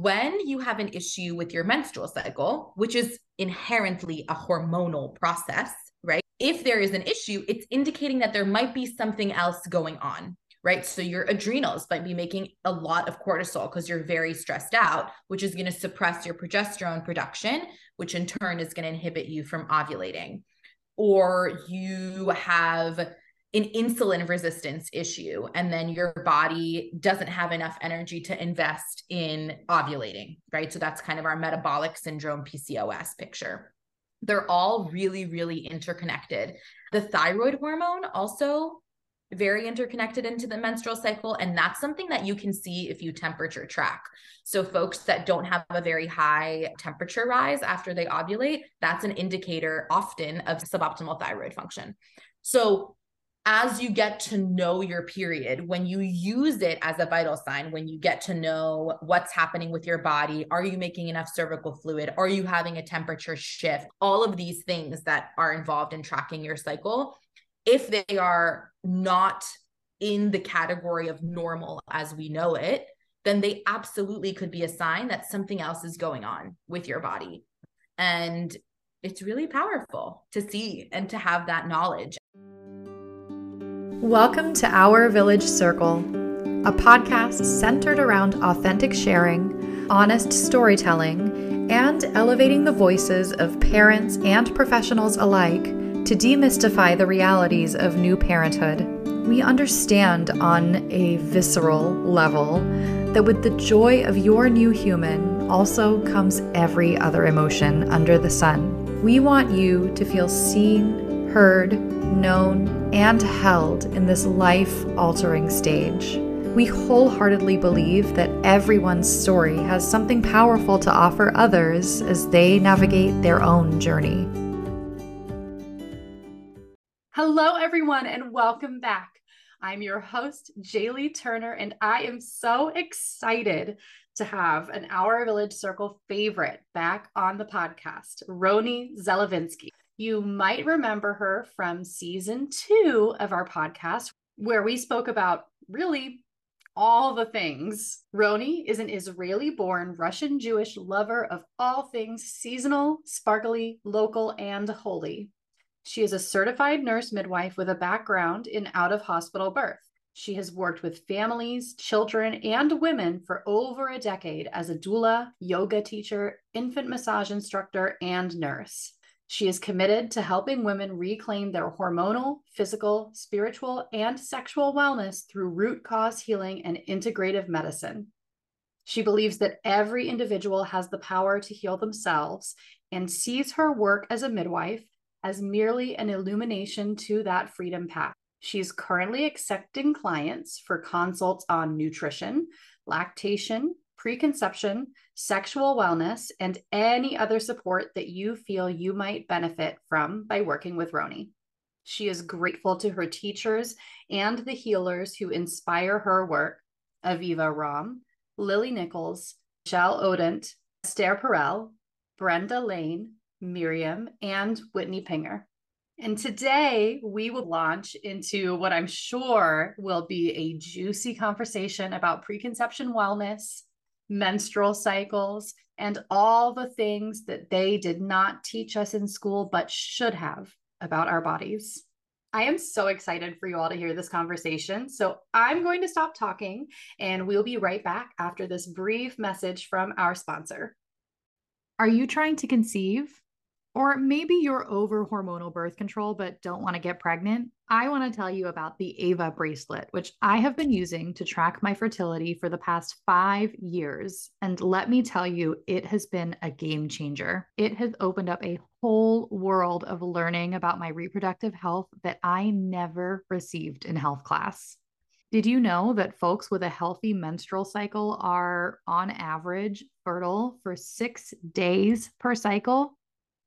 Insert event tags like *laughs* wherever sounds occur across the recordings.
When you have an issue with your menstrual cycle, which is inherently a hormonal process, right? If there is an issue, it's indicating that there might be something else going on right? So your adrenals might be making a lot of cortisol because you're very stressed out, which is going to suppress your progesterone production, which in turn is going to inhibit you from ovulating. Or you have an insulin resistance issue, and then your body doesn't have enough energy to invest in ovulating, right? So that's kind of our metabolic syndrome PCOS picture. They're all really, really interconnected. The thyroid hormone also very interconnected into the menstrual cycle. And that's something that you can see if you temperature track. So, folks that don't have a very high temperature rise after they ovulate, that's an indicator often of suboptimal thyroid function. So, as you get to know your period, when you use it as a vital sign, when you get to know what's happening with your body, are you making enough cervical fluid? Are you having a temperature shift? All of these things that are involved in tracking your cycle if they are not in the category of normal as we know it, then they absolutely could be a sign that something else is going on with your body. And it's really powerful to see and to have that knowledge. Welcome to Our Village Circle, a podcast centered around authentic sharing, honest storytelling, and elevating the voices of parents and professionals alike to demystify the realities of new parenthood. We understand on a visceral level that with the joy of your new human also comes every other emotion under the sun. We want you to feel seen, heard, known, and held in this life altering stage. We wholeheartedly believe that everyone's story has something powerful to offer others as they navigate their own journey. Hello, everyone, and welcome back. I'm your host, Jaylee Turner, and I am so excited to have an Our Village Circle favorite back on the podcast, Roni Zelivinski. You might remember her from season two of our podcast, where we spoke about really all the things. Roni is an Israeli born Russian Jewish lover of all things seasonal, sparkly, local, and holy. She is a certified nurse midwife with a background in out of hospital birth. She has worked with families, children, and women for over a decade as a doula, yoga teacher, infant massage instructor, and nurse. She is committed to helping women reclaim their hormonal, physical, spiritual, and sexual wellness through root cause healing and integrative medicine. She believes that every individual has the power to heal themselves and sees her work as a midwife as merely an illumination to that freedom path. She's currently accepting clients for consults on nutrition, lactation, preconception, sexual wellness, and any other support that you feel you might benefit from by working with Roni. She is grateful to her teachers and the healers who inspire her work Aviva Romm, Lily Nichols, Michel Odent, Esther Perel, Brenda Lane, Miriam, and Whitney Pinger. And today we will launch into what I'm sure will be a juicy conversation about preconception wellness, menstrual cycles, and all the things that they did not teach us in school but should have about our bodies. I am so excited for you all to hear this conversation. So I'm going to stop talking and we'll be right back after this brief message from our sponsor. Are you trying to conceive? Or maybe you're over hormonal birth control but don't want to get pregnant. I want to tell you about the Ava bracelet, which I have been using to track my fertility for the past five years. And let me tell you, it has been a game changer. It has opened up a whole world of learning about my reproductive health that I never received in health class. Did you know that folks with a healthy menstrual cycle are, on average, fertile for six days per cycle?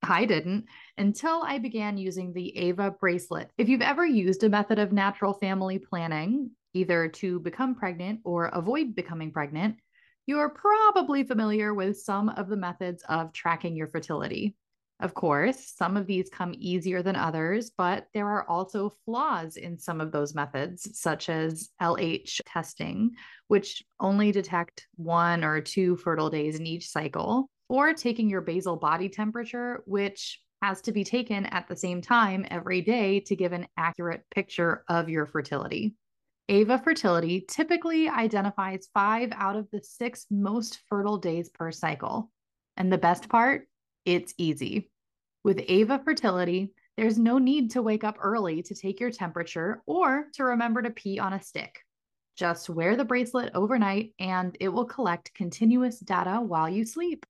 I didn't until I began using the Ava bracelet. If you've ever used a method of natural family planning, either to become pregnant or avoid becoming pregnant, you're probably familiar with some of the methods of tracking your fertility. Of course, some of these come easier than others, but there are also flaws in some of those methods, such as LH testing, which only detect one or two fertile days in each cycle, or taking your basal body temperature, which has to be taken at the same time every day to give an accurate picture of your fertility. Ava Fertility typically identifies five out of the six most fertile days per cycle. And the best part, it's easy. With Ava Fertility, there's no need to wake up early to take your temperature or to remember to pee on a stick. Just wear the bracelet overnight and it will collect continuous data while you sleep.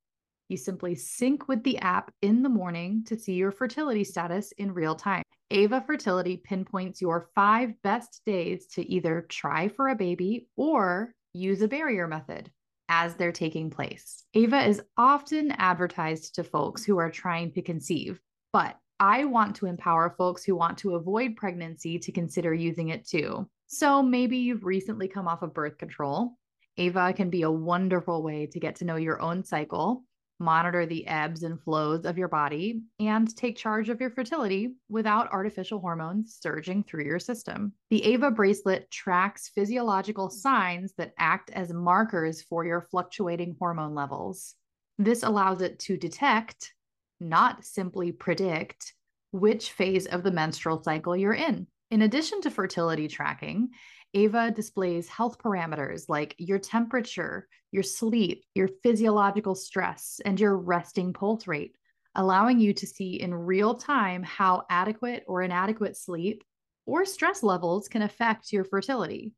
You simply sync with the app in the morning to see your fertility status in real time. Ava Fertility pinpoints your five best days to either try for a baby or use a barrier method as they're taking place. Ava is often advertised to folks who are trying to conceive, but I want to empower folks who want to avoid pregnancy to consider using it too. So maybe you've recently come off of birth control. Ava can be a wonderful way to get to know your own cycle monitor the ebbs and flows of your body, and take charge of your fertility without artificial hormones surging through your system. The AVA bracelet tracks physiological signs that act as markers for your fluctuating hormone levels. This allows it to detect, not simply predict, which phase of the menstrual cycle you're in. In addition to fertility tracking, Ava displays health parameters like your temperature, your sleep, your physiological stress, and your resting pulse rate, allowing you to see in real time how adequate or inadequate sleep or stress levels can affect your fertility.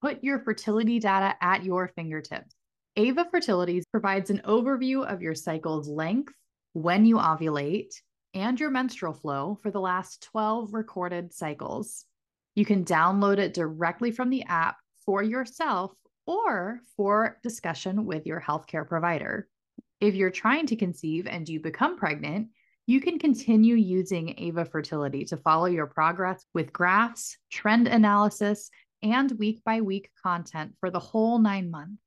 Put your fertility data at your fingertips. Ava Fertility provides an overview of your cycle's length, when you ovulate, and your menstrual flow for the last 12 recorded cycles. You can download it directly from the app for yourself or for discussion with your healthcare provider. If you're trying to conceive and you become pregnant, you can continue using Ava Fertility to follow your progress with graphs, trend analysis, and week by week content for the whole nine months.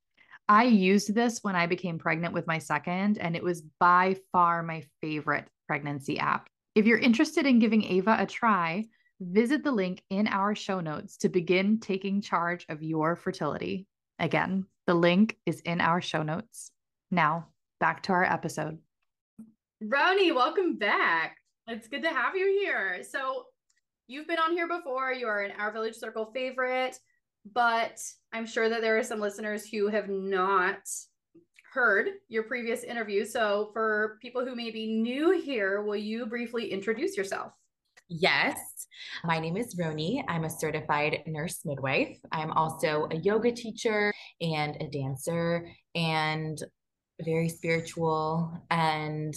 I used this when I became pregnant with my second, and it was by far my favorite pregnancy app. If you're interested in giving Ava a try, visit the link in our show notes to begin taking charge of your fertility. Again, the link is in our show notes. Now, back to our episode. Roni, welcome back. It's good to have you here. So, you've been on here before. You are an Our Village Circle favorite, but I'm sure that there are some listeners who have not heard your previous interview. So, for people who may be new here, will you briefly introduce yourself? Yes. My name is Roni. I'm a certified nurse midwife. I'm also a yoga teacher and a dancer and very spiritual and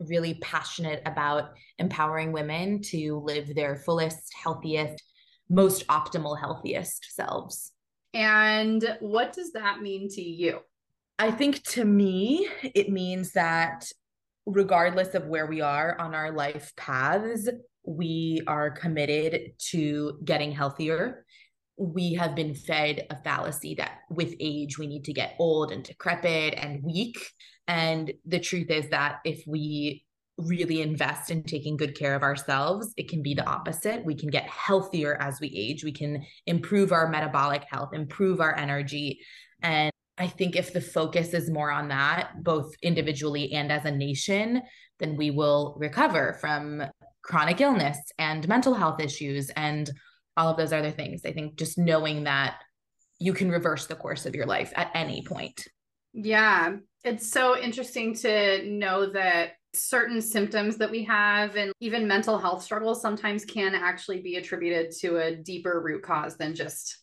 really passionate about empowering women to live their fullest, healthiest, most optimal, healthiest selves. And what does that mean to you? I think to me, it means that regardless of where we are on our life paths, we are committed to getting healthier. We have been fed a fallacy that with age, we need to get old and decrepit and weak. And the truth is that if we really invest in taking good care of ourselves, it can be the opposite. We can get healthier as we age. We can improve our metabolic health, improve our energy. And I think if the focus is more on that, both individually and as a nation, then we will recover from chronic illness and mental health issues and all of those other things. I think just knowing that you can reverse the course of your life at any point. Yeah, it's so interesting to know that certain symptoms that we have and even mental health struggles sometimes can actually be attributed to a deeper root cause than just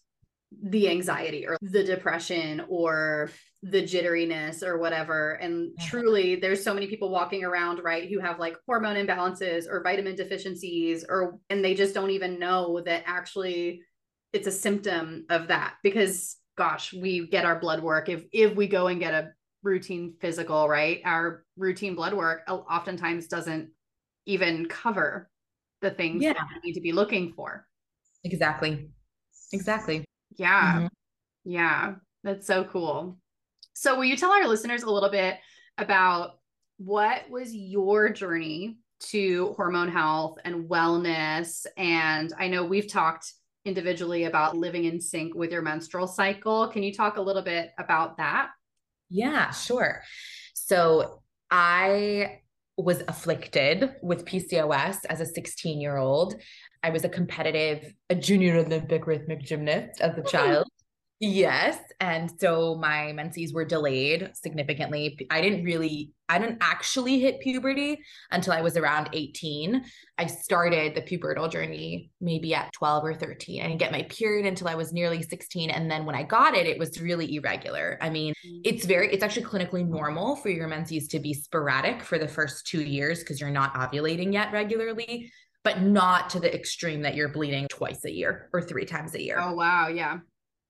the anxiety or the depression or the jitteriness or whatever. And truly, there's so many people walking around, right, who have like hormone imbalances or vitamin deficiencies, or and they just don't even know that actually it's a symptom of that because gosh, we get our blood work if if we go and get a routine physical, right? Our routine blood work oftentimes doesn't even cover the things yeah. that we need to be looking for. Exactly. Exactly. Yeah. Mm-hmm. Yeah. That's so cool. So, will you tell our listeners a little bit about what was your journey to hormone health and wellness? And I know we've talked individually about living in sync with your menstrual cycle. Can you talk a little bit about that? Yeah, sure. So I was afflicted with PCOS as a 16 year old. I was a competitive, a junior Olympic rhythmic gymnast as a child. Yes. And so my menses were delayed significantly. I didn't really, I didn't actually hit puberty until I was around 18. I started the pubertal journey maybe at 12 or 13. I didn't get my period until I was nearly 16. And then when I got it, it was really irregular. I mean, mm. it's very, it's actually clinically normal for your menses to be sporadic for the first two years because you're not ovulating yet regularly but not to the extreme that you're bleeding twice a year or three times a year. Oh, wow. Yeah.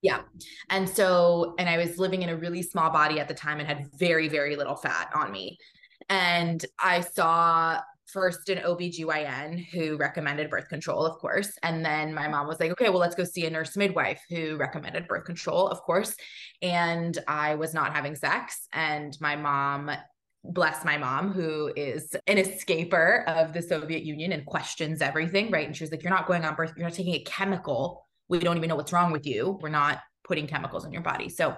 Yeah. And so, and I was living in a really small body at the time and had very, very little fat on me. And I saw first an OBGYN who recommended birth control, of course. And then my mom was like, okay, well, let's go see a nurse midwife who recommended birth control, of course. And I was not having sex. And my mom, bless my mom, who is an escaper of the Soviet Union and questions everything, right? And she was like, you're not going on birth, you're not taking a chemical we don't even know what's wrong with you. We're not putting chemicals in your body. So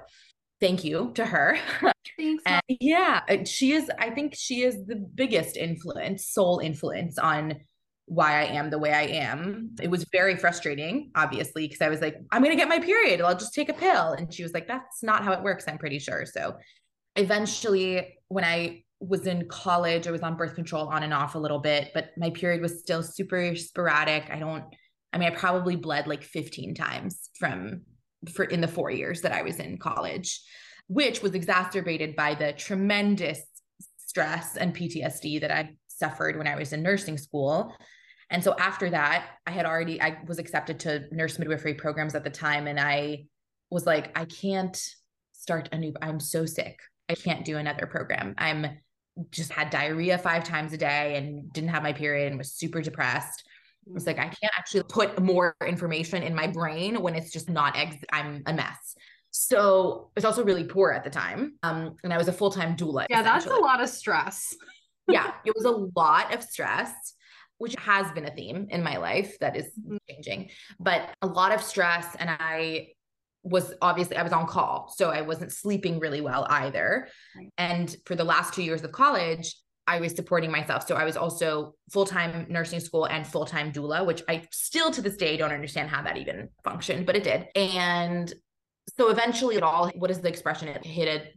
thank you to her. *laughs* Thanks. and yeah, she is, I think she is the biggest influence, sole influence on why I am the way I am. It was very frustrating, obviously, because I was like, I'm going to get my period. I'll just take a pill. And she was like, that's not how it works, I'm pretty sure. So eventually, when I was in college, I was on birth control on and off a little bit, but my period was still super sporadic. I don't, I mean, I probably bled like 15 times from for in the four years that I was in college, which was exacerbated by the tremendous stress and PTSD that I suffered when I was in nursing school. And so after that, I had already I was accepted to nurse midwifery programs at the time and I was like I can't start a new I'm so sick. I can't do another program. I'm just had diarrhea 5 times a day and didn't have my period and was super depressed. It's like I can't actually put more information in my brain when it's just not ex- I'm a mess. So it's also really poor at the time. Um, and I was a full time doula. Yeah, that's a lot of stress. *laughs* yeah, it was a *laughs* lot of stress, which has been a theme in my life that is mm-hmm. changing, but a lot of stress. And I was obviously I was on call, so I wasn't sleeping really well either. And for the last two years of college, I was supporting myself. So I was also full time nursing school and full time doula, which I still to this day don't understand how that even functioned, but it did. And so eventually it all, what is the expression? It hit a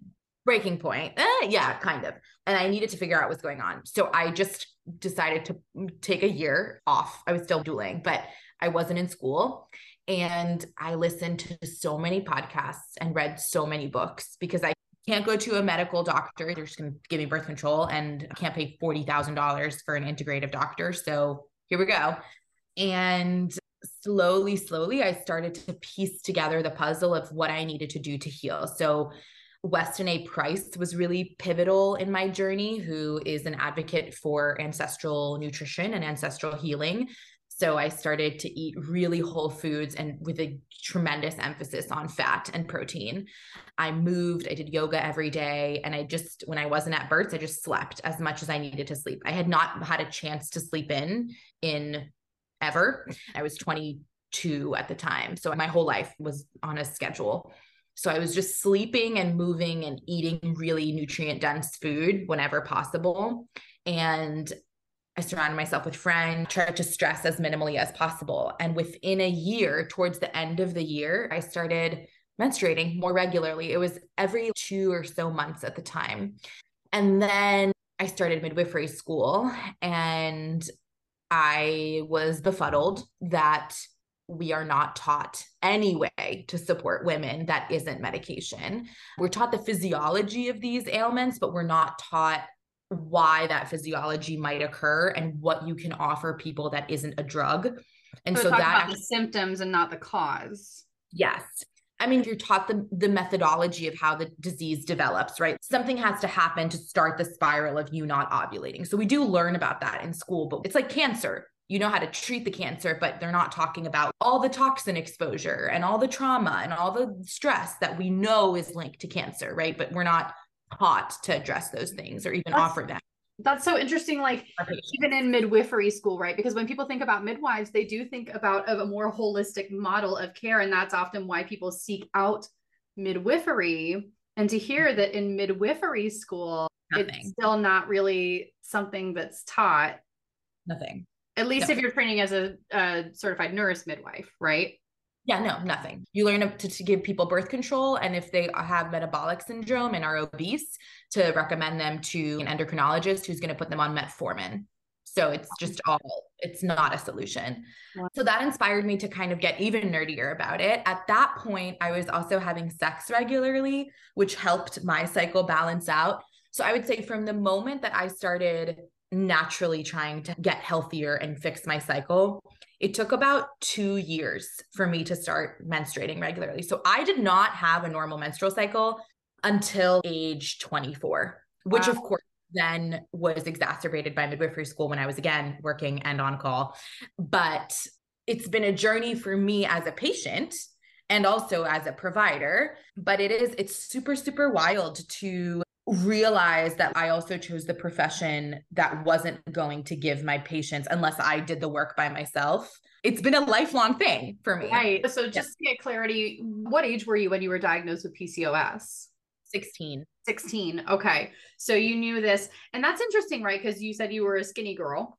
breaking point. Eh, yeah, kind of. And I needed to figure out what's going on. So I just decided to take a year off. I was still dueling, but I wasn't in school. And I listened to so many podcasts and read so many books because I can't go to a medical doctor. They're just going to give me birth control and I can't pay $40,000 for an integrative doctor. So here we go. And slowly, slowly, I started to piece together the puzzle of what I needed to do to heal. So Weston A. Price was really pivotal in my journey, who is an advocate for ancestral nutrition and ancestral healing. So I started to eat really whole foods and with a tremendous emphasis on fat and protein. I moved, I did yoga every day. And I just, when I wasn't at Burt's, I just slept as much as I needed to sleep. I had not had a chance to sleep in in ever. I was 22 at the time. So my whole life was on a schedule. So I was just sleeping and moving and eating really nutrient dense food whenever possible. And I surrounded myself with friends, tried to stress as minimally as possible. And within a year, towards the end of the year, I started menstruating more regularly. It was every two or so months at the time. And then I started midwifery school and I was befuddled that we are not taught anyway to support women that isn't medication. We're taught the physiology of these ailments, but we're not taught why that physiology might occur and what you can offer people that isn't a drug. And so, so that actually, the symptoms and not the cause. Yes. I mean, you're taught the, the methodology of how the disease develops, right? Something has to happen to start the spiral of you not ovulating. So we do learn about that in school, but it's like cancer. You know how to treat the cancer, but they're not talking about all the toxin exposure and all the trauma and all the stress that we know is linked to cancer, right? But we're not taught to address those things or even That's- offer them. That's so interesting. Like to our patients. even in midwifery school, right? Because when people think about midwives, they do think about a more holistic model of care. And that's often why people seek out midwifery. And to hear that in midwifery school, it's still not really something that's taught, Nothing. at least No. if you're training as a, a certified nurse midwife, right? Yeah, no, nothing. You learn to, to give people birth control, and if they have metabolic syndrome and are obese, to recommend them to an endocrinologist who's going to put them on metformin. So it's just all, it's not a solution. Wow. So that inspired me to kind of get even nerdier about it. At that point, I was also having sex regularly, which helped my cycle balance out. So I would say from the moment that I started naturally trying to get healthier and fix my cycle, it took about two years for me to start menstruating regularly. So I did not have a normal menstrual cycle until age 24, which of course then was exacerbated by midwifery school when I was again working and on call. But it's been a journey for me as a patient and also as a provider. But it is, it's super, super wild to realize that I also chose the profession that wasn't going to give my patients unless I did the work by myself. It's been a lifelong thing for me. Right. So just to get clarity, what age were you when you were diagnosed with PCOS? 16. 16. Okay. So you knew this. And that's interesting, right? Because you said you were a skinny girl.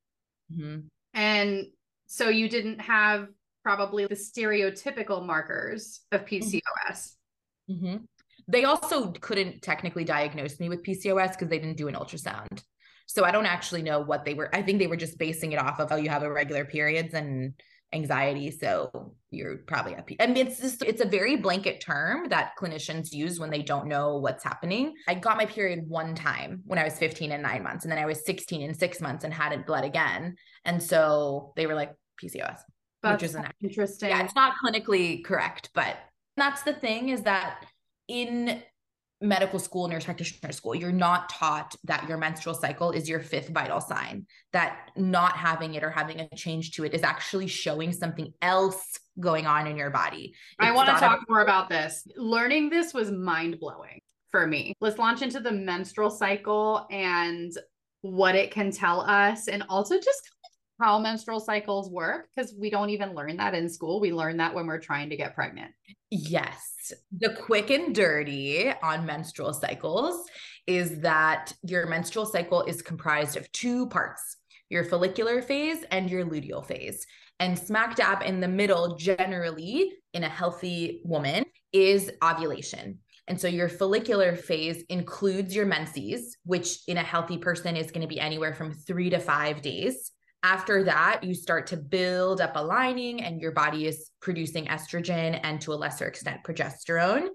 Mhm. And so you didn't have probably the stereotypical markers of PCOS. hmm They also couldn't technically diagnose me with PCOS because they didn't do an ultrasound. So I don't actually know what they were. I think they were just basing it off of oh, you have irregular periods and anxiety, so you're probably at. P-. I mean, it's just it's a very blanket term that clinicians use when they don't know what's happening. I got my period one time when I was 15 and nine months, and then I was 16 and six months and hadn't bled again, and so they were like PCOS, That's which isn't interesting. yeah, it's not clinically correct, but that's the thing is that in medical school, nurse practitioner school, you're not taught that your menstrual cycle is your fifth vital sign, that not having it or having a change to it is actually showing something else going on in your body. I want to talk about- more about this. Learning this was mind blowing for me. Let's launch into the menstrual cycle and what it can tell us, and also just how menstrual cycles work because we don't even learn that in school. We learn that when we're trying to get pregnant. Yes. The quick and dirty on menstrual cycles is that your menstrual cycle is comprised of two parts your follicular phase and your luteal phase. And smack dab in the middle, generally in a healthy woman, is ovulation. And so your follicular phase includes your menses, which in a healthy person is going to be anywhere from three to five days. After that, you start to build up a lining and your body is producing estrogen and to a lesser extent progesterone.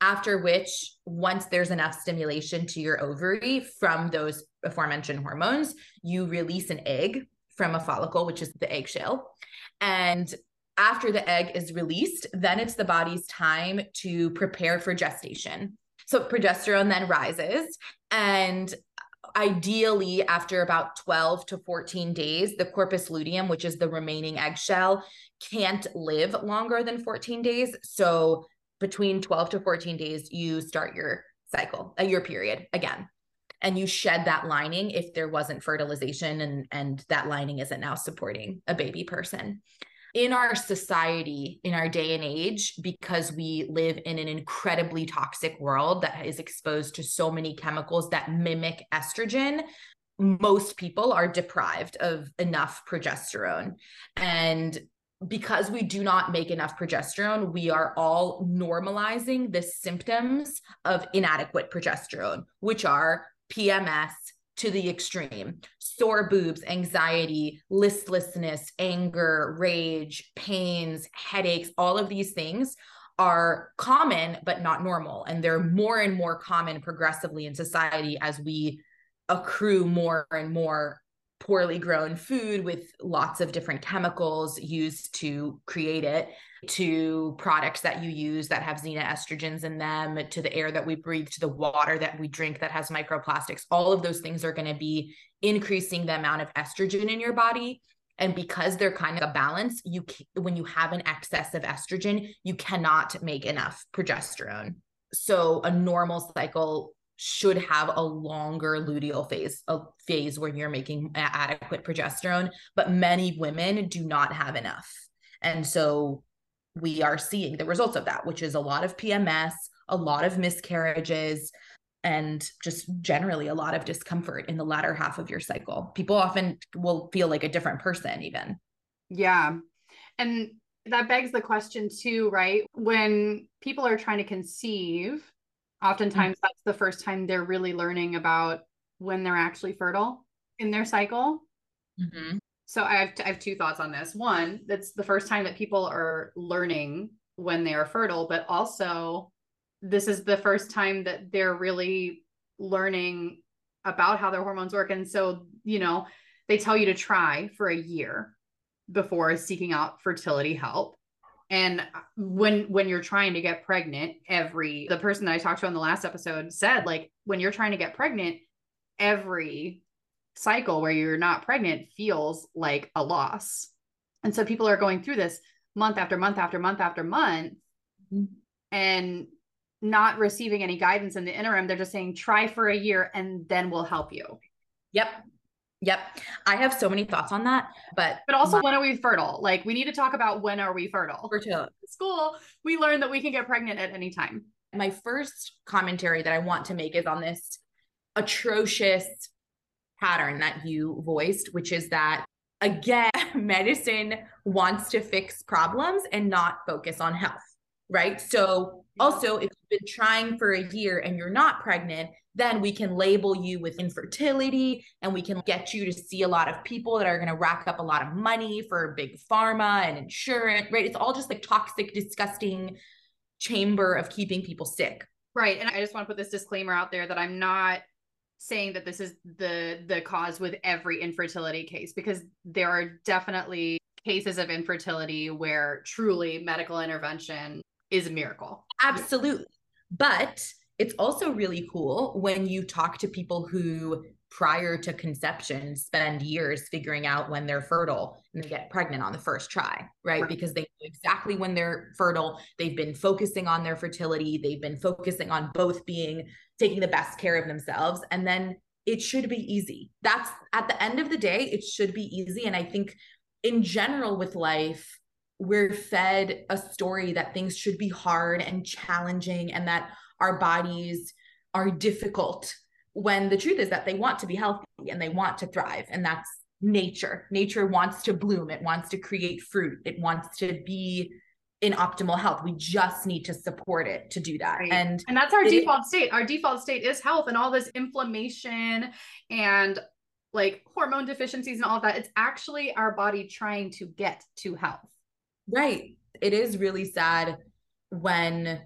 After which, once there's enough stimulation to your ovary from those aforementioned hormones, you release an egg from a follicle, which is the eggshell. And after the egg is released, then it's the body's time to prepare for gestation. So progesterone then rises. And ideally, after about 12 to 14 days, the corpus luteum, which is the remaining eggshell, can't live longer than 14 days. So between 12 to 14 days, you start your cycle, uh, your period again. And you shed that lining if there wasn't fertilization and, and that lining isn't now supporting a baby person in our society, in our day and age, because we live in an incredibly toxic world that is exposed to so many chemicals that mimic estrogen, most people are deprived of enough progesterone. And because we do not make enough progesterone, we are all normalizing the symptoms of inadequate progesterone, which are PMS, to the extreme sore boobs, anxiety, listlessness, anger, rage, pains, headaches, all of these things are common, but not normal. And they're more and more common progressively in society as we accrue more and more poorly grown food with lots of different chemicals used to create it to products that you use that have xenoestrogens in them to the air that we breathe to the water that we drink that has microplastics. All of those things are going to be increasing the amount of estrogen in your body. And because they're kind of a balance you when you have an excess of estrogen you cannot make enough progesterone. So a normal cycle should have a longer luteal phase, a phase where you're making adequate progesterone, but many women do not have enough. And so we are seeing the results of that, which is a lot of PMS, a lot of miscarriages, and just generally a lot of discomfort in the latter half of your cycle. People often will feel like a different person, even. Yeah. And that begs the question, too, right? When people are trying to conceive, oftentimes mm-hmm. that's the first time they're really learning about when they're actually fertile in their cycle. Mm-hmm. So I have, have two thoughts on this. One, that's the first time that people are learning when they are fertile, but also this is the first time that they're really learning about how their hormones work. And so, you know, they tell you to try for a year before seeking out fertility help. And when when you're trying to get pregnant, every the person that I talked to on the last episode said like when you're trying to get pregnant, every cycle where you're not pregnant feels like a loss. And so people are going through this month after month after month after month mm-hmm. and not receiving any guidance in the interim. They're just saying, try for a year and then we'll help you. Yep. Yep. I have so many thoughts on that, but but also my- when are we fertile? Like we need to talk about when are we fertile? Fertile. School, we learned that we can get pregnant at any time. My first commentary that I want to make is on this atrocious pattern that you voiced, which is that again, *laughs* medicine wants to fix problems and not focus on health right? So also if you've been trying for a year and you're not pregnant, then we can label you with infertility and we can get you to see a lot of people that are going to rack up a lot of money for big pharma and insurance, right? It's all just like toxic, disgusting chamber of keeping people sick. Right. And I just want to put this disclaimer out there that I'm not saying that this is the the cause with every infertility case because there are definitely cases of infertility where truly medical intervention is a miracle. Absolutely. But it's also really cool when you talk to people who prior to conception spend years figuring out when they're fertile and they get pregnant on the first try, right? right? Because they know exactly when they're fertile. They've been focusing on their fertility, they've been focusing on both being taking the best care of themselves. And then it should be easy. That's at the end of the day, it should be easy. And I think in general with life, we're fed a story that things should be hard and challenging and that our bodies are difficult when the truth is that they want to be healthy and they want to thrive and that's nature nature wants to bloom it wants to create fruit it wants to be in optimal health we just need to support it to do that right. and and that's our default state our default state is health and all this inflammation and like hormone deficiencies and all of that it's actually our body trying to get to health Right. It is really sad when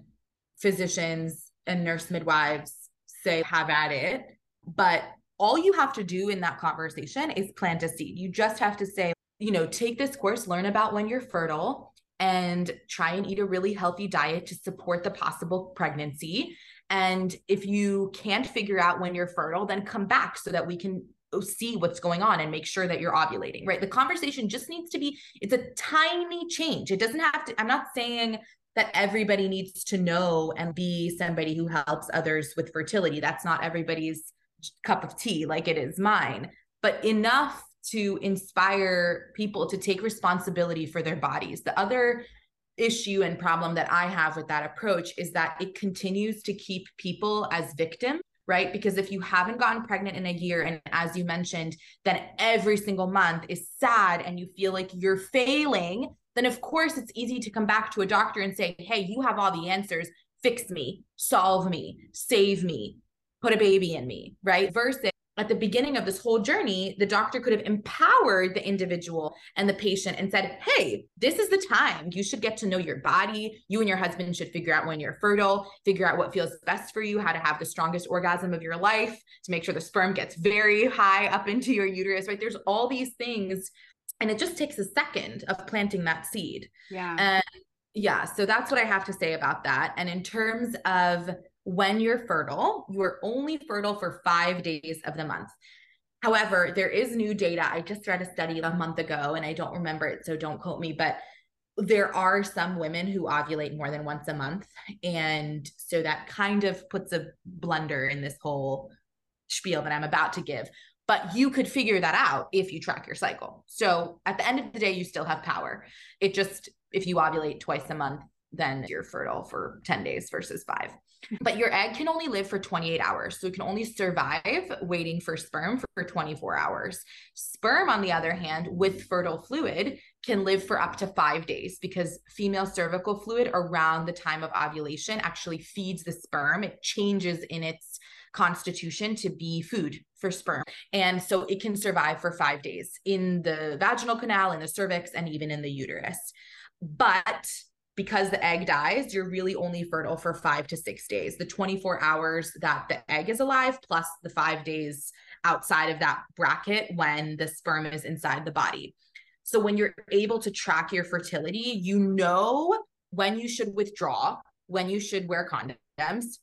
physicians and nurse midwives say, have at it. But all you have to do in that conversation is plant a seed. You just have to say, you know, take this course, learn about when you're fertile, and try and eat a really healthy diet to support the possible pregnancy. And if you can't figure out when you're fertile, then come back so that we can oh, see what's going on and make sure that you're ovulating, right? The conversation just needs to be, it's a tiny change. It doesn't have to, I'm not saying that everybody needs to know and be somebody who helps others with fertility. That's not everybody's cup of tea like it is mine, but enough to inspire people to take responsibility for their bodies. The other issue and problem that I have with that approach is that it continues to keep people as victims right? Because if you haven't gotten pregnant in a year, and as you mentioned, then every single month is sad and you feel like you're failing, then of course it's easy to come back to a doctor and say, hey, you have all the answers. Fix me, solve me, save me, put a baby in me, right? Versus at the beginning of this whole journey, the doctor could have empowered the individual and the patient and said, Hey, this is the time. You should get to know your body. You and your husband should figure out when you're fertile, figure out what feels best for you, how to have the strongest orgasm of your life, to make sure the sperm gets very high up into your uterus, right? There's all these things. And it just takes a second of planting that seed. Yeah. And yeah. So that's what I have to say about that. And in terms of when you're fertile, you are only fertile for five days of the month. However, there is new data. I just read a study a month ago and I don't remember it, so don't quote me, but there are some women who ovulate more than once a month. And so that kind of puts a blunder in this whole spiel that I'm about to give. But you could figure that out if you track your cycle. So at the end of the day, you still have power. It just, if you ovulate twice a month, then you're fertile for 10 days versus five. But your egg can only live for 28 hours. So it can only survive waiting for sperm for 24 hours. Sperm, on the other hand, with fertile fluid, can live for up to five days because female cervical fluid around the time of ovulation actually feeds the sperm. It changes in its constitution to be food for sperm. And so it can survive for five days in the vaginal canal, in the cervix, and even in the uterus. But because the egg dies, you're really only fertile for five to six days. The 24 hours that the egg is alive, plus the five days outside of that bracket when the sperm is inside the body. So when you're able to track your fertility, you know when you should withdraw, when you should wear condoms,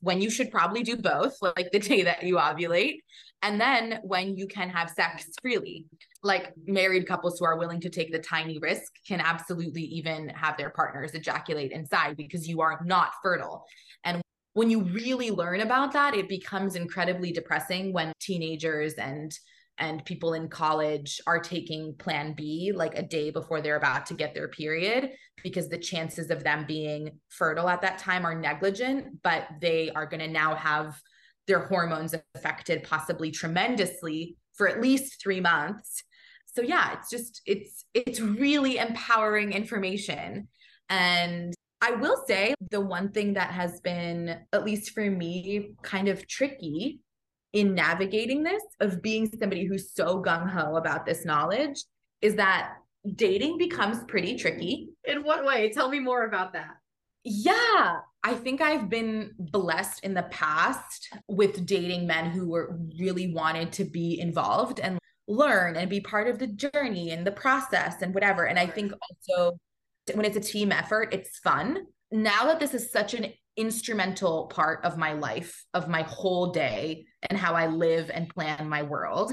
when you should probably do both, like the day that you ovulate, and then when you can have sex freely. Like married couples who are willing to take the tiny risk can absolutely even have their partners ejaculate inside because you are not fertile. And when you really learn about that it becomes incredibly depressing when teenagers and and people in college are taking plan B like a day before they're about to get their period because the chances of them being fertile at that time are negligent but they are going to now have their hormones affected possibly tremendously for at least 3 months. So yeah it's just it's it's really empowering information. And I will say the one thing that has been, at least for me, kind of tricky in navigating this of being somebody who's so gung ho about this knowledge is that dating becomes pretty tricky. In what way? Tell me more about that. Yeah, I think I've been blessed in the past with dating men who were really wanted to be involved and learn and be part of the journey and the process and whatever. And I think also when it's a team effort, it's fun. Now that this is such an instrumental part of my life, of my whole day, and how I live and plan my world,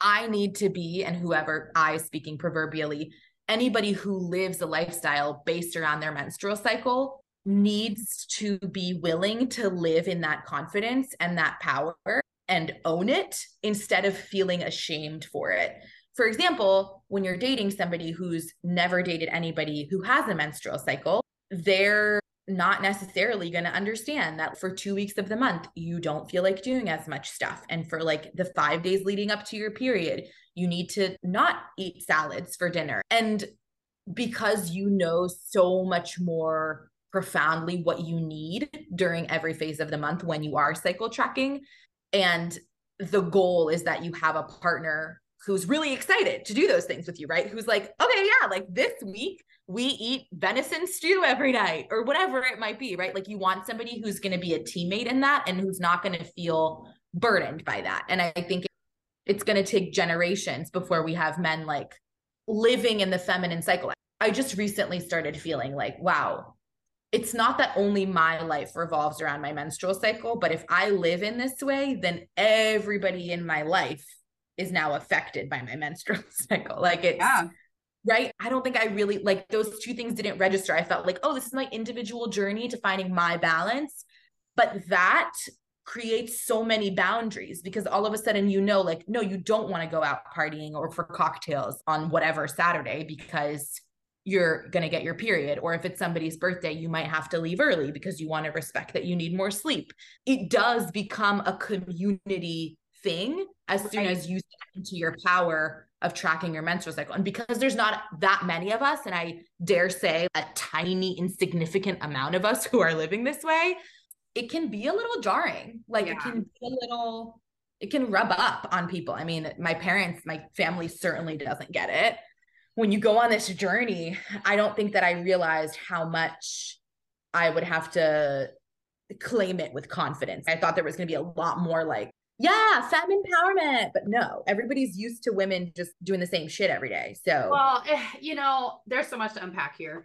I need to be, and whoever I speaking proverbially, anybody who lives a lifestyle based around their menstrual cycle needs to be willing to live in that confidence and that power and own it instead of feeling ashamed for it. For example, when you're dating somebody who's never dated anybody who has a menstrual cycle, they're not necessarily going to understand that for two weeks of the month, you don't feel like doing as much stuff. And for like the five days leading up to your period, you need to not eat salads for dinner. And because you know so much more profoundly what you need during every phase of the month when you are cycle tracking. And the goal is that you have a partner who's really excited to do those things with you, right? Who's like, okay, yeah, like this week we eat venison stew every night or whatever it might be, right? Like you want somebody who's going to be a teammate in that and who's not going to feel burdened by that. And I think it's going to take generations before we have men like living in the feminine cycle. I just recently started feeling like, wow, it's not that only my life revolves around my menstrual cycle, but if I live in this way, then everybody in my life is now affected by my menstrual *laughs* cycle. Like it's yeah. Right. I don't think I really like those two things didn't register. I felt like, oh, this is my individual journey to finding my balance. But that creates so many boundaries because all of a sudden you know, like, no, you don't want to go out partying or for cocktails on whatever Saturday because you're going to get your period. Or if it's somebody's birthday, you might have to leave early because you want to respect that you need more sleep. It does become a community thing as soon as you step into your power of tracking your menstrual cycle. And because there's not that many of us, and I dare say a tiny, insignificant amount of us *laughs* who are living this way, it can be a little jarring. Like yeah. it can be a little, it can rub up on people. I mean, my parents, my family certainly doesn't get it when you go on this journey, I don't think that I realized how much I would have to claim it with confidence. I thought there was going to be a lot more like, yeah, fem empowerment. But no, everybody's used to women just doing the same shit every day. So, well, eh, you know, there's so much to unpack here.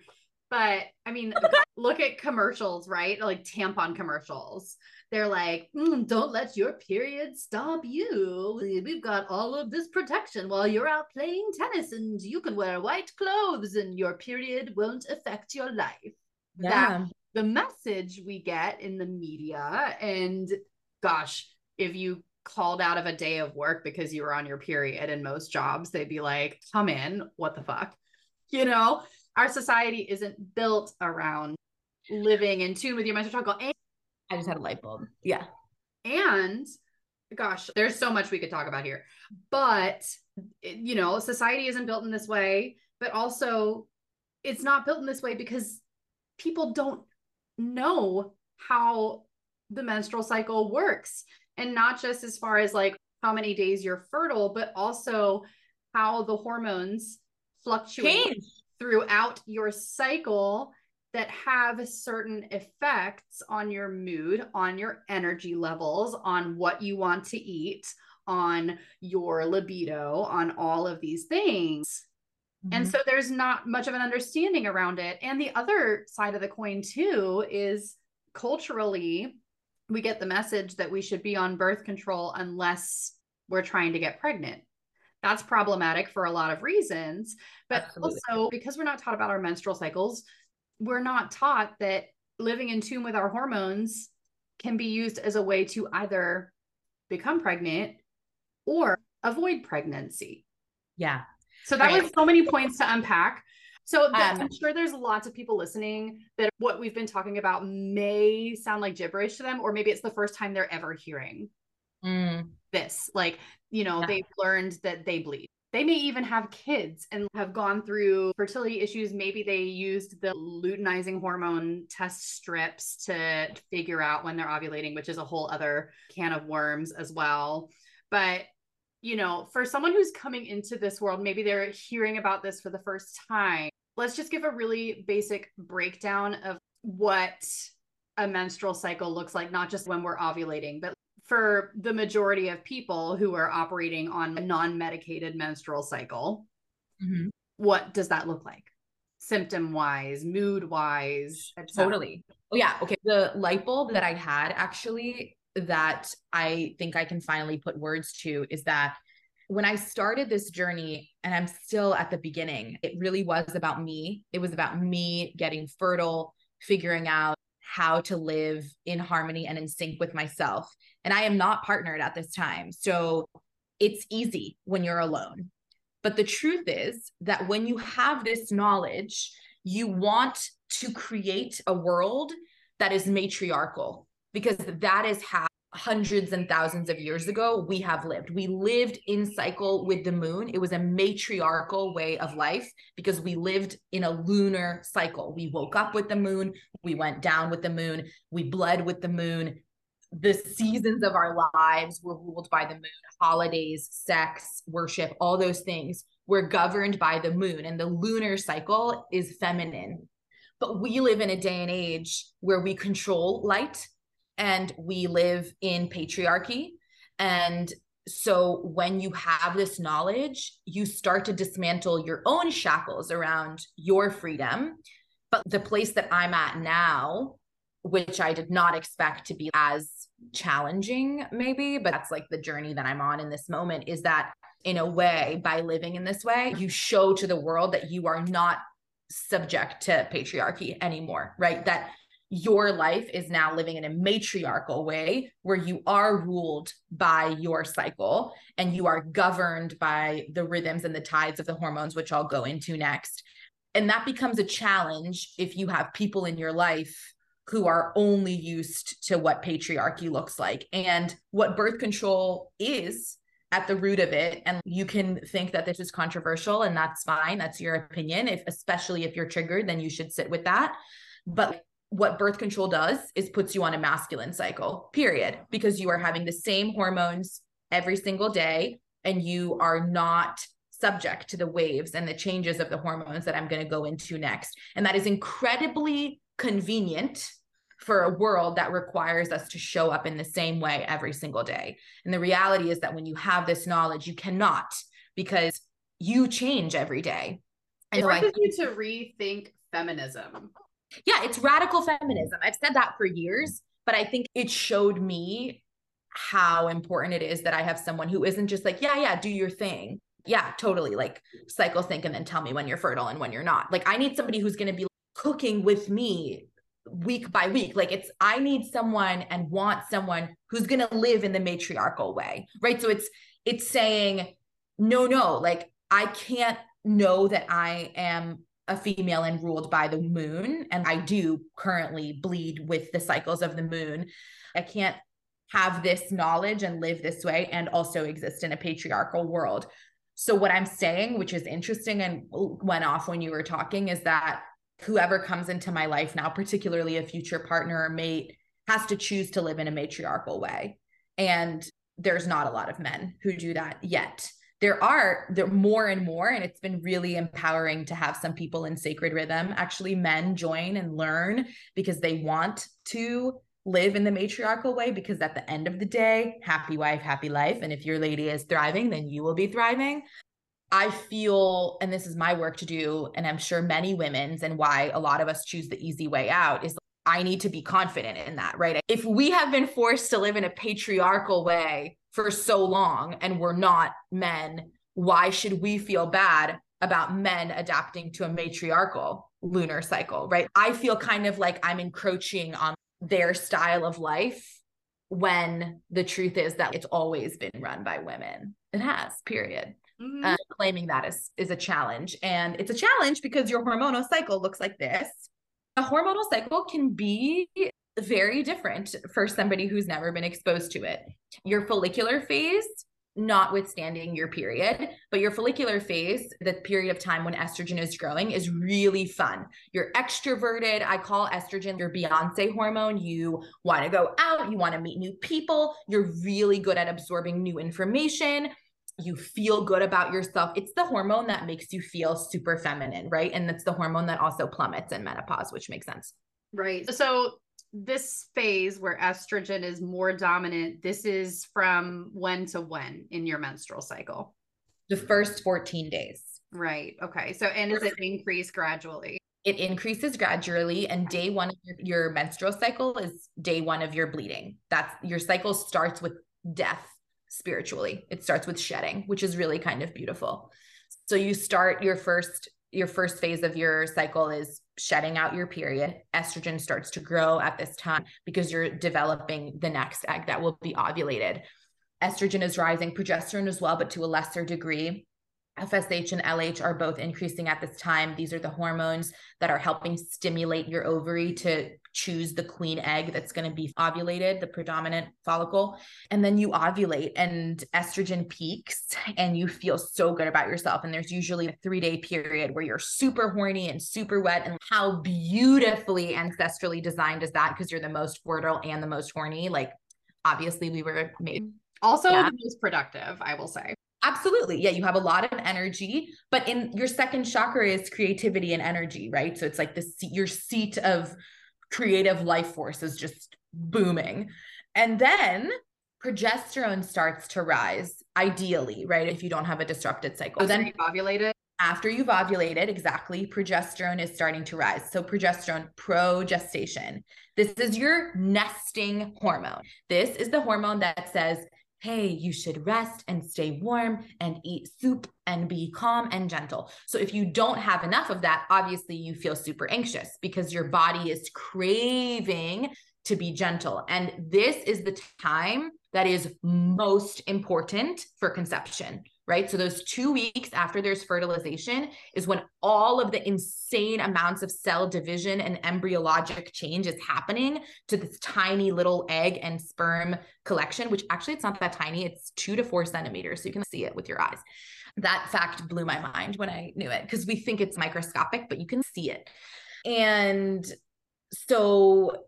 But I mean, *laughs* look at commercials, right? Like tampon commercials. They're like, mm, don't let your period stop you. We've got all of this protection while you're out playing tennis, and you can wear white clothes, and your period won't affect your life. Yeah. That the message we get in the media, and gosh, if you called out of a day of work because you were on your period in most jobs, they'd be like, come in, what the fuck? You know, our society isn't built around living in tune with your menstrual cycle. And, I just had a light bulb. Yeah. And gosh, there's so much we could talk about here. But, eh, you know, society isn't built in this way, but also it's not built in this way because people don't know how the menstrual cycle works. And not just as far as like how many days you're fertile, but also how the hormones fluctuate Change throughout your cycle that have certain effects on your mood, on your energy levels, on what you want to eat, on your libido, on all of these things. Mm-hmm. And so there's not much of an understanding around it. And the other side of the coin, too, is culturally, we get the message that we should be on birth control unless we're trying to get pregnant. That's problematic for a lot of reasons. But Absolutely. also because we're not taught about our menstrual cycles, we're not taught that living in tune with our hormones can be used as a way to either become pregnant or avoid pregnancy. Yeah. So that right. was so many points to unpack. So um, I'm sure there's lots of people listening that what we've been talking about may sound like gibberish to them, or maybe it's the first time they're ever hearing mm. this. Like, you know, yeah. they've learned that they bleed. They may even have kids and have gone through fertility issues. Maybe they used the luteinizing hormone test strips to figure out when they're ovulating, which is a whole other can of worms as well. But you know, for someone who's coming into this world, maybe they're hearing about this for the first time. Let's just give a really basic breakdown of what a menstrual cycle looks like, not just when we're ovulating, but for the majority of people who are operating on a non medicated menstrual cycle, mm-hmm. what does that look like? Symptom wise, mood wise? Totally. Oh, yeah. Okay. The light bulb that I had actually that I think I can finally put words to is that when I started this journey, and I'm still at the beginning, it really was about me. It was about me getting fertile, figuring out how to live in harmony and in sync with myself. And I am not partnered at this time. So it's easy when you're alone. But the truth is that when you have this knowledge, you want to create a world that is matriarchal because that is how hundreds and thousands of years ago we have lived. We lived in cycle with the moon. It was a matriarchal way of life because we lived in a lunar cycle. We woke up with the moon we went down with the moon we bled with the moon. The seasons of our lives were ruled by the moon. Holidays sex worship all those things were governed by the moon and the lunar cycle is feminine. But we live in a day and age where we control light and we live in patriarchy. And so when you have this knowledge you start to dismantle your own shackles around your freedom. But the place that i'm at now which i did not expect to be as challenging maybe but that's like the journey that i'm on in this moment is that in a way by living in this way you show to the world that you are not subject to patriarchy anymore right? That your life is now living in a matriarchal way where you are ruled by your cycle and you are governed by the rhythms and the tides of the hormones, which I'll go into next. And that becomes a challenge if you have people in your life who are only used to what patriarchy looks like and what birth control is at the root of it. And you can think that this is controversial and that's fine. That's your opinion. If especially if you're triggered then you should sit with that. But what birth control does is puts you on a masculine cycle, period, because you are having the same hormones every single day and you are not subject to the waves and the changes of the hormones that I'm going to go into next. And that is incredibly convenient for a world that requires us to show up in the same way every single day. And the reality is that when you have this knowledge, you cannot because you change every day. And it forces you to rethink feminism. Yeah, it's radical feminism. I've said that for years, but I think it showed me how important it is that I have someone who isn't just like, yeah, yeah, do your thing. Yeah, totally. Like cycle sync and then tell me when you're fertile and when you're not. Like I need somebody who's going to be cooking with me week by week. Like it's I need someone and want someone who's going to live in the matriarchal way. Right? So it's it's saying no no, like I can't know that I am a female and ruled by the moon and I do currently bleed with the cycles of the moon. I can't have this knowledge and live this way and also exist in a patriarchal world. So, what I'm saying, which is interesting and went off when you were talking, is that whoever comes into my life now, particularly a future partner or mate, has to choose to live in a matriarchal way. And there's not a lot of men who do that yet. There are there more and more, and it's been really empowering to have some people in sacred rhythm actually men join and learn because they want to live in the matriarchal way because at the end of the day, happy wife, happy life. And if your lady is thriving, then you will be thriving. I feel, and this is my work to do, and I'm sure many women's, and why a lot of us choose the easy way out is I need to be confident in that, right? If we have been forced to live in a patriarchal way for so long and we're not men, why should we feel bad about men adapting to a matriarchal lunar cycle, right? I feel kind of like I'm encroaching on their style of life when the truth is that it's always been run by women. It has, period. Mm-hmm. Uh, claiming that is is a challenge, and it's a challenge because your hormonal cycle looks like this. A hormonal cycle can be very different for somebody who's never been exposed to it. Your follicular phase notwithstanding your period, but your follicular phase, the period of time when estrogen is growing, is really fun. You're extroverted. I call estrogen your Beyonce hormone. You want to go out, you want to meet new people, you're really good at absorbing new information. You feel good about yourself. It's the hormone that makes you feel super feminine, right? And it's the hormone that also plummets in menopause, which makes sense. Right. So this phase where estrogen is more dominant, this is from when to when in your menstrual cycle? The first 14 days. Right. Okay. So, and does it increase gradually? It increases gradually, and day one of your, your menstrual cycle is day one of your bleeding. That's your cycle starts with death spiritually. It starts with shedding, which is really kind of beautiful. So, you start your first your first phase of your cycle is shedding out your period. Estrogen starts to grow at this time because you're developing the next egg that will be ovulated. Estrogen is rising, progesterone as well, but to a lesser degree. FSH and LH are both increasing at this time. These are the hormones that are helping stimulate your ovary to choose the queen egg that's going to be ovulated, the predominant follicle. And then you ovulate and estrogen peaks and you feel so good about yourself. And there's usually a three day period where you're super horny and super wet. And how beautifully ancestrally designed is that? Because you're the most fertile and the most horny. Like, obviously, we were made. Also, yeah. the most productive, I will say. Absolutely. Yeah, you have a lot of energy, but in your second chakra is creativity and energy, right? So it's like this your seat of creative life force is just booming. And then progesterone starts to rise, ideally, right? If you don't have a disrupted cycle. So then you've ovulated. After you've ovulated, exactly, progesterone is starting to rise. So, progesterone, progestation. This is your nesting hormone. This is the hormone that says, hey, you should rest and stay warm and eat soup and be calm and gentle. So if you don't have enough of that, obviously you feel super anxious because your body is craving to be gentle. And this is the time that is most important for conception right? So those two weeks after there's fertilization is when all of the insane amounts of cell division and embryologic change is happening to this tiny little egg and sperm collection, which actually it's not that tiny. It's two to four centimeters. So you can see it with your eyes. That fact blew my mind when I knew it because we think it's microscopic, but you can see it. And so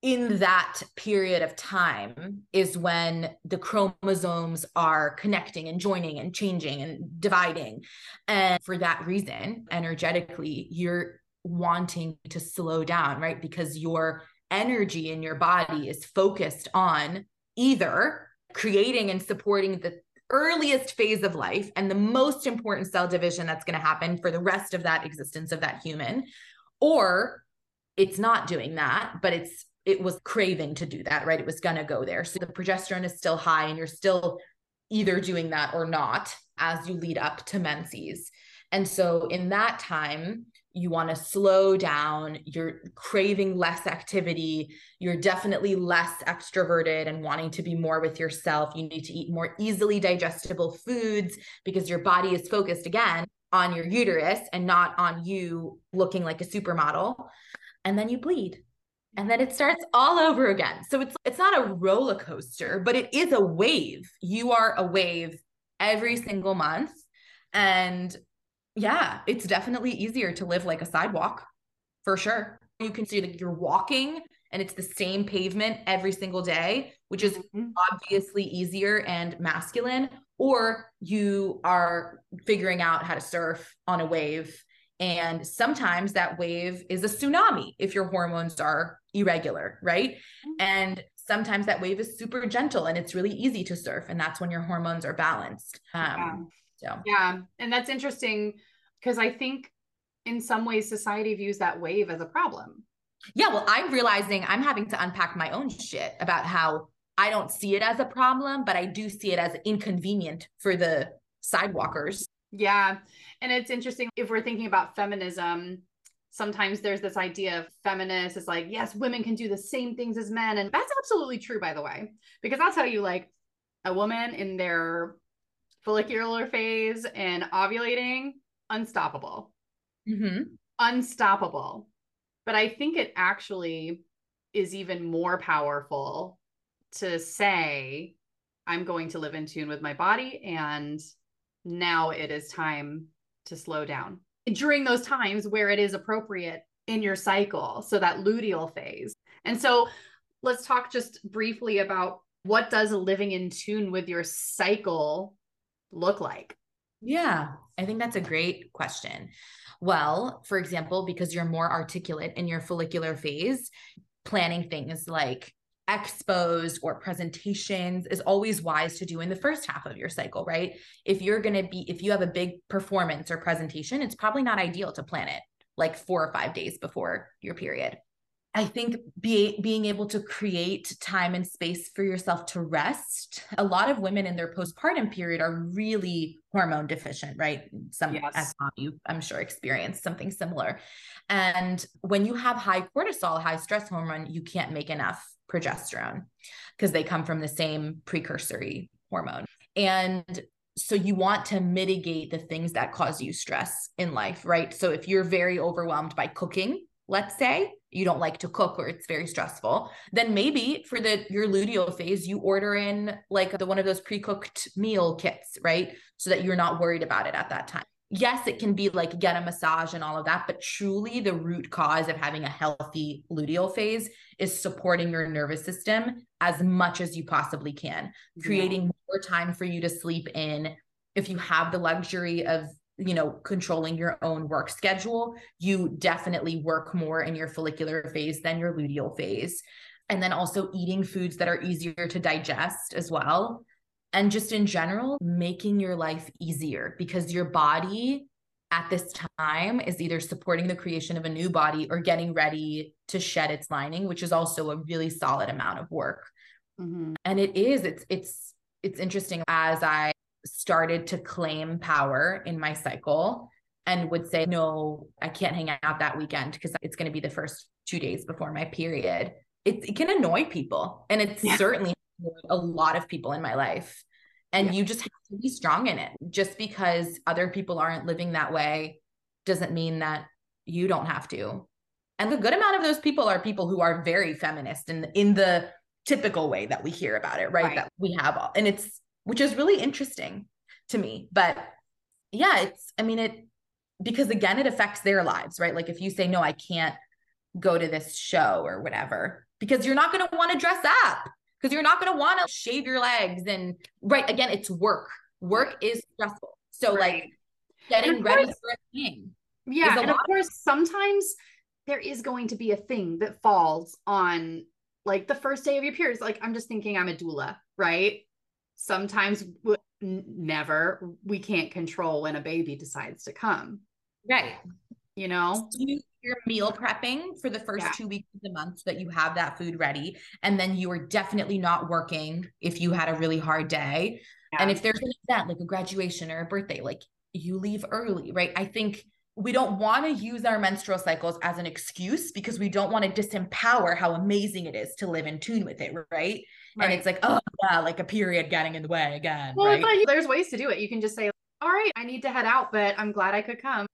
in that period of time is when the chromosomes are connecting and joining and changing and dividing. And for that reason, energetically, you're wanting to slow down, right? Because your energy in your body is focused on either creating and supporting the earliest phase of life and the most important cell division that's going to happen for the rest of that existence of that human or it's not doing that, but it's it was craving to do that, right? It was gonna go there. So the progesterone is still high and you're still either doing that or not as you lead up to menses. And so in that time, you want to slow down, you're craving less activity, you're definitely less extroverted and wanting to be more with yourself. You need to eat more easily digestible foods because your body is focused again on your uterus and not on you looking like a supermodel. And then you bleed. And then it starts all over again. So it's it's not a roller coaster, but it is a wave. You are a wave every single month. And yeah, it's definitely easier to live like a sidewalk for sure. You can see that you're walking and it's the same pavement every single day, which is mm-hmm. obviously easier and masculine, or you are figuring out how to surf on a wave. And sometimes that wave is a tsunami if your hormones are irregular, right? Mm-hmm. And sometimes that wave is super gentle and it's really easy to surf. And that's when your hormones are balanced. Um, so yeah, and that's interesting because I think in some ways society views that wave as a problem. Yeah, well, I'm realizing I'm having to unpack my own shit about how I don't see it as a problem, but I do see it as inconvenient for the sidewalkers. Yeah. And it's interesting if we're thinking about feminism, sometimes there's this idea of feminists is like, yes, women can do the same things as men. And that's absolutely true, by the way, because I'll tell you, like, a woman in their follicular phase and ovulating, unstoppable. Mm-hmm. Unstoppable. But I think it actually is even more powerful to say, I'm going to live in tune with my body, and now it is time to slow down during those times where it is appropriate in your cycle. So that luteal phase. And so let's talk just briefly about what does living in tune with your cycle look like? Yeah, I think that's a great question. Well, for example, because you're more articulate in your follicular phase, planning things like expos or presentations is always wise to do in the first half of your cycle, right? If you're going to be, if you have a big performance or presentation, it's probably not ideal to plan it like four or five days before your period. I think be, being able to create time and space for yourself to rest. A lot of women in their postpartum period are really hormone deficient, right? Some yes. as you I'm sure experienced something similar. And when you have high cortisol, high stress hormone, you can't make enough progesterone because they come from the same precursory hormone. And so you want to mitigate the things that cause you stress in life, right? So if you're very overwhelmed by cooking, let's say you don't like to cook or it's very stressful, then maybe for the your luteal phase, you order in like the one of those pre-cooked meal kits, right? So that you're not worried about it at that time yes, it can be like get a massage and all of that, but truly the root cause of having a healthy luteal phase is supporting your nervous system as much as you possibly can, creating yeah. more time for you to sleep in. If you have the luxury of you know controlling your own work schedule you definitely work more in your follicular phase than your luteal phase and then also eating foods that are easier to digest as well and just in general, making your life easier because your body at this time is either supporting the creation of a new body or getting ready to shed its lining, which is also a really solid amount of work. Mm-hmm. And it is, it's, it's, it's interesting as I started to claim power in my cycle and would say, no, I can't hang out that weekend because it's going to be the first two days before my period. It, it can annoy people. And it's yeah. certainly a lot of people in my life. And yeah. you just have to be strong in it. Just because other people aren't living that way doesn't mean that you don't have to. And the good amount of those people are people who are very feminist and in, in the typical way that we hear about it, right? right? That we have all, and it's which is really interesting to me. But yeah, it's I mean it because again it affects their lives, right? Like if you say no, I can't go to this show or whatever because you're not going to want to dress up because you're not going to want to shave your legs and right again it's work work is stressful so right. like getting ready course, for a thing yeah and of course sometimes there is going to be a thing that falls on like the first day of your periods like i'm just thinking i'm a doula right sometimes never we can't control when a baby decides to come right you know do you, you're meal prepping for the first yeah. two weeks of the month so that you have that food ready. And then you are definitely not working if you had a really hard day. Yeah. And if there's an event like a graduation or a birthday, like you leave early, right? I think we don't want to use our menstrual cycles as an excuse because we don't want to disempower how amazing it is to live in tune with it, right? Right. And it's like, oh yeah, like a period getting in the way again. Well, right? there's ways to do it. You can just say, all right, I need to head out, but I'm glad I could come.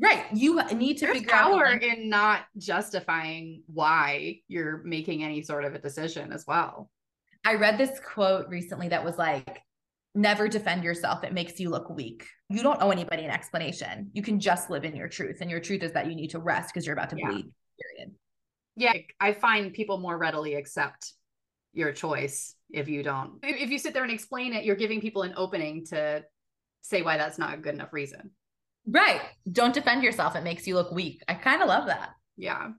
Right. You need to There's figure power out in not justifying why you're making any sort of a decision as well. I read this quote recently that was like, never defend yourself. It makes you look weak. You don't owe anybody an explanation. You can just live in your truth. And your truth is that you need to rest because you're about to yeah. bleed, period. Yeah. I find people more readily accept your choice if you don't. If you sit there and explain it, you're giving people an opening to say why that's not a good enough reason. Right. Don't defend yourself. It makes you look weak. I kind of love that. Yeah.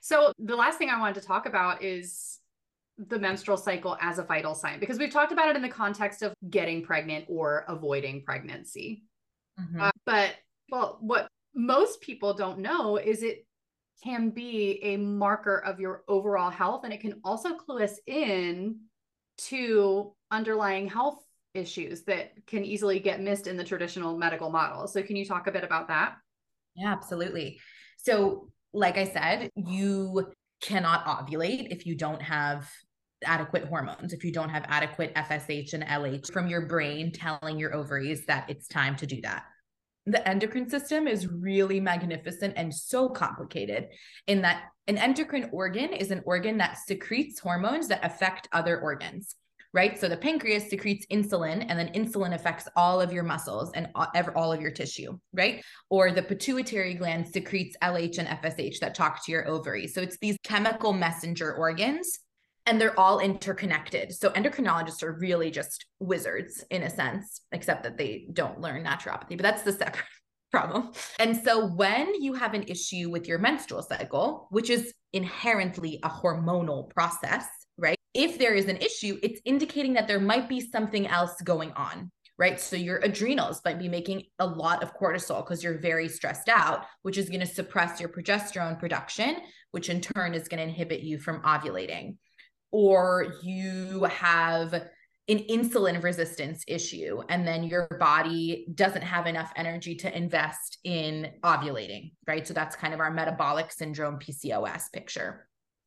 So the last thing I wanted to talk about is the menstrual cycle as a vital sign because we've talked about it in the context of getting pregnant or avoiding pregnancy. Mm-hmm. Uh, but well, what most people don't know is it can be a marker of your overall health and it can also clue us in to underlying health issues that can easily get missed in the traditional medical model. So, can you talk a bit about that? Yeah, absolutely. So, like I said, you cannot ovulate if you don't have adequate hormones, if you don't have adequate FSH and LH from your brain telling your ovaries that it's time to do that. The endocrine system is really magnificent and so complicated in that an endocrine organ is an organ that secretes hormones that affect other organs right? So the pancreas secretes insulin, and then insulin affects all of your muscles and all of your tissue, right? Or the pituitary gland secretes LH and FSH that talk to your ovaries. So it's these chemical messenger organs. And they're all interconnected. So endocrinologists are really just wizards in a sense, except that they don't learn naturopathy, but that's the separate *laughs* problem. And so when you have an issue with your menstrual cycle, which is inherently a hormonal process, right? If there is an issue, it's indicating that there might be something else going on, right? So your adrenals might be making a lot of cortisol because you're very stressed out, which is going to suppress your progesterone production, which in turn is going to inhibit you from ovulating. Or you have an insulin resistance issue and then your body doesn't have enough energy to invest in ovulating right so that's kind of our metabolic syndrome PCOS picture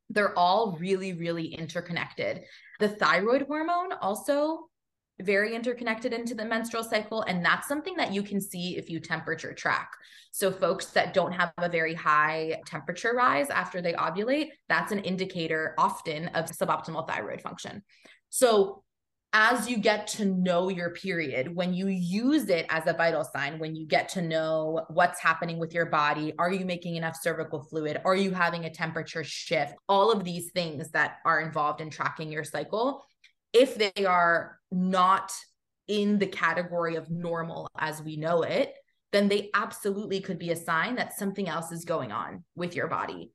they're all really, really interconnected. The thyroid hormone also very interconnected into the menstrual cycle. And that's something that you can see if you temperature track. So, folks that don't have a very high temperature rise after they ovulate, that's an indicator often of suboptimal thyroid function. So, as you get to know your period, when you use it as a vital sign, when you get to know what's happening with your body, are you making enough cervical fluid? Are you having a temperature shift? All of these things that are involved in tracking your cycle, if they are not in the category of normal as we know it, then they absolutely could be a sign that something else is going on with your body.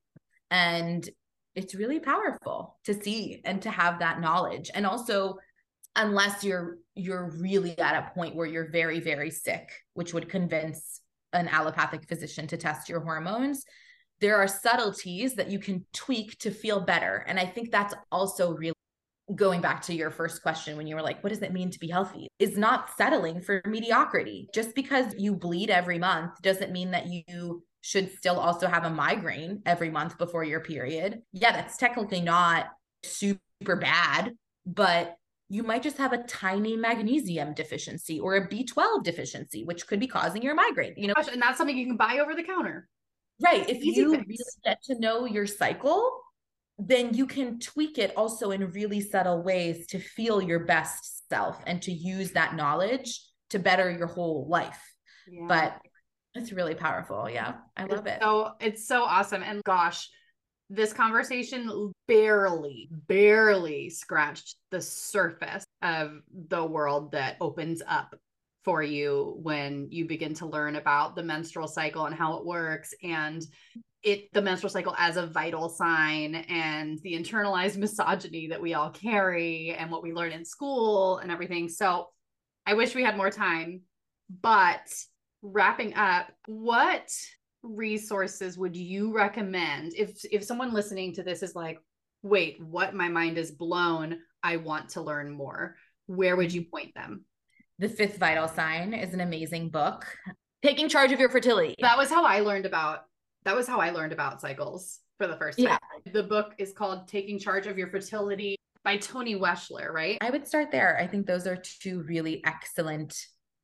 And it's really powerful to see and to have that knowledge. And also, unless you're you're really at a point where you're very very sick which would convince an allopathic physician to test your hormones there are subtleties that you can tweak to feel better and i think that's also really going back to your first question when you were like what does it mean to be healthy is not settling for mediocrity just because you bleed every month doesn't mean that you should still also have a migraine every month before your period yeah that's technically not super bad but you might just have a tiny magnesium deficiency or a B12 deficiency, which could be causing your migraine. You know, Gosh, and that's something you can buy over the counter. Right. If Easy you fix. really get to know your cycle, then you can tweak it also in really subtle ways to feel your best self and to use that knowledge to better your whole life. Yeah. But it's really powerful. Yeah. I love it's it. So it's so awesome. And gosh, this conversation barely, barely scratched the surface of the world that opens up for you when you begin to learn about the menstrual cycle and how it works and it the menstrual cycle as a vital sign and the internalized *laughs* misogyny that we all carry and what we learn in school and everything so i wish we had more time but wrapping up what resources would you recommend if if someone listening to this is like, wait, what my mind is blown, I want to learn more. Where would you point them? The Fifth Vital Sign is an amazing book. Taking charge of your fertility. That was how I learned about that was how I learned about cycles for the first time. Yeah. The book is called Taking Charge of Your Fertility by Toni Weschler, right? I would start there. I think those are two really excellent,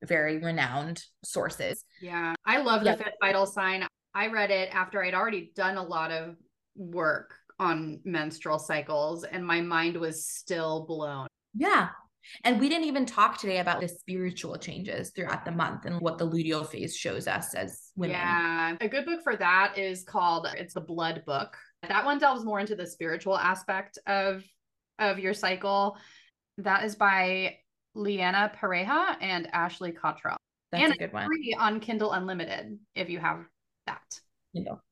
very renowned sources. Yeah. I love the Fifth Vital Sign. I read it after I'd already done a lot of work on menstrual cycles and my mind was still blown. Yeah. And we didn't even talk today about the spiritual changes throughout the month and what the luteal phase shows us as women. Yeah. A good book for that is called it's the blood book. That one delves more into the spiritual aspect of of your cycle. That is by Leanna Pareja and Ashley Cottrell. That's and a good one. Free on Kindle Unlimited if you have that. Kindle.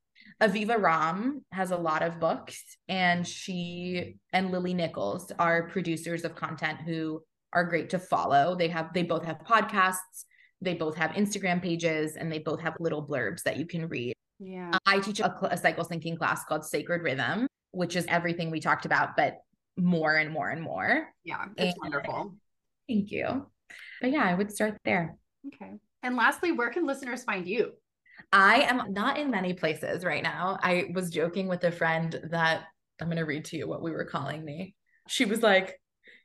Aviva Romm has a lot of books, and she and Lily Nichols are producers of content who are great to follow. They have they both have podcasts, they both have Instagram pages, and they both have little blurbs that you can read. Yeah, I teach a, a cycle syncing class called Sacred Rhythm, which is everything we talked about, but more and more and more. Yeah, it's and, wonderful. Thank you. But yeah, I would start there. Okay. And lastly, where can listeners find you? I am not in many places right now. I was joking with a friend that I'm going to read to you what we were calling me. She was like,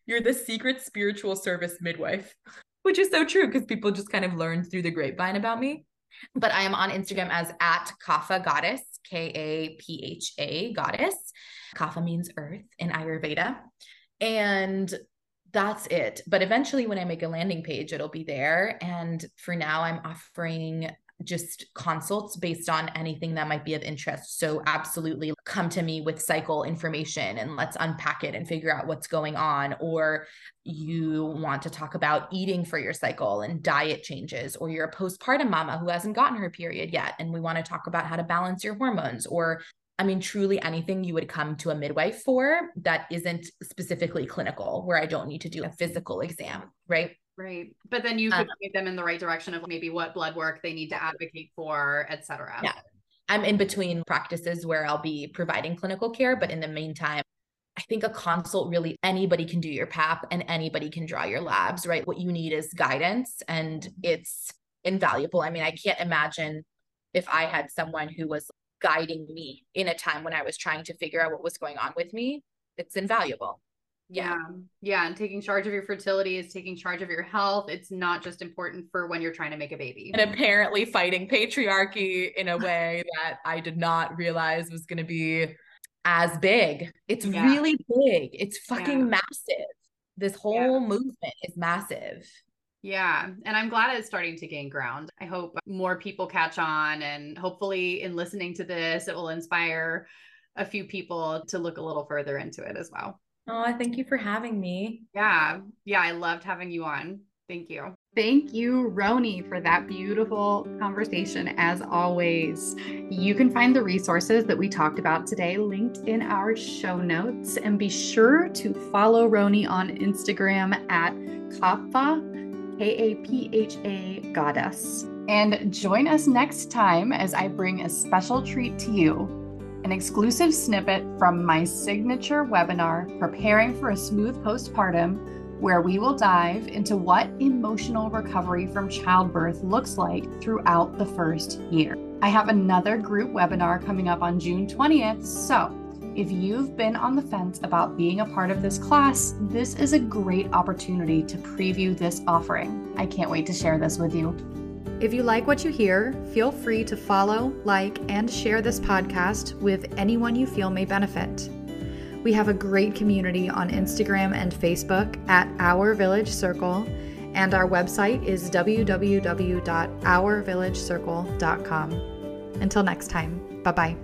You're the secret spiritual service midwife, *laughs* which is so true because people just kind of learned through the grapevine about me. But I am on Instagram as at Kapha Goddess, K A P H A Goddess. Kapha means earth in Ayurveda. And that's it. But eventually, when I make a landing page, it'll be there. And for now, I'm offering just consults based on anything that might be of interest. So, absolutely come to me with cycle information and let's unpack it and figure out what's going on. Or you want to talk about eating for your cycle and diet changes, or you're a postpartum mama who hasn't gotten her period yet, and we want to talk about how to balance your hormones, or I mean, truly anything you would come to a midwife for that isn't specifically clinical, where I don't need to do a physical exam, right? Right. But then you could um, point them in the right direction of maybe what blood work they need to advocate for, et cetera. Yeah. I'm in between practices where I'll be providing clinical care, but in the meantime, I think a consult really anybody can do your PAP and anybody can draw your labs, right? What you need is guidance and it's invaluable. I mean, I can't imagine if I had someone who was guiding me in a time when I was trying to figure out what was going on with me. It's invaluable yeah um, yeah and taking charge of your fertility is taking charge of your health it's not just important for when you're trying to make a baby and apparently fighting patriarchy in a way that i did not realize was going to be as big it's yeah. really big it's fucking yeah. massive this whole movement is massive yeah. And I'm glad it's starting to gain ground. I hope more people catch on. And hopefully, in listening to this, it will inspire a few people to look a little further into it as well. Oh, thank you for having me. Yeah. Yeah. I loved having you on. Thank you. Thank you, Roni, for that beautiful conversation. As always, you can find the resources that we talked about today linked in our show notes. And be sure to follow Roni on Instagram at Kapha, K A P H A Goddess. And join us next time as I bring a special treat to you an exclusive snippet from my signature webinar, Preparing for a Smooth Postpartum, where we will dive into what emotional recovery from childbirth looks like throughout the first year. I have another group webinar coming up on June 20th, so if you've been on the fence about being a part of this class, this is a great opportunity to preview this offering. I can't wait to share this with you. If you like what you hear, feel free to follow, like, and share this podcast with anyone you feel may benefit. We have a great community on Instagram and Facebook at Our Village Circle, and our website is www.ourvillagecircle.com. Until next time, bye bye.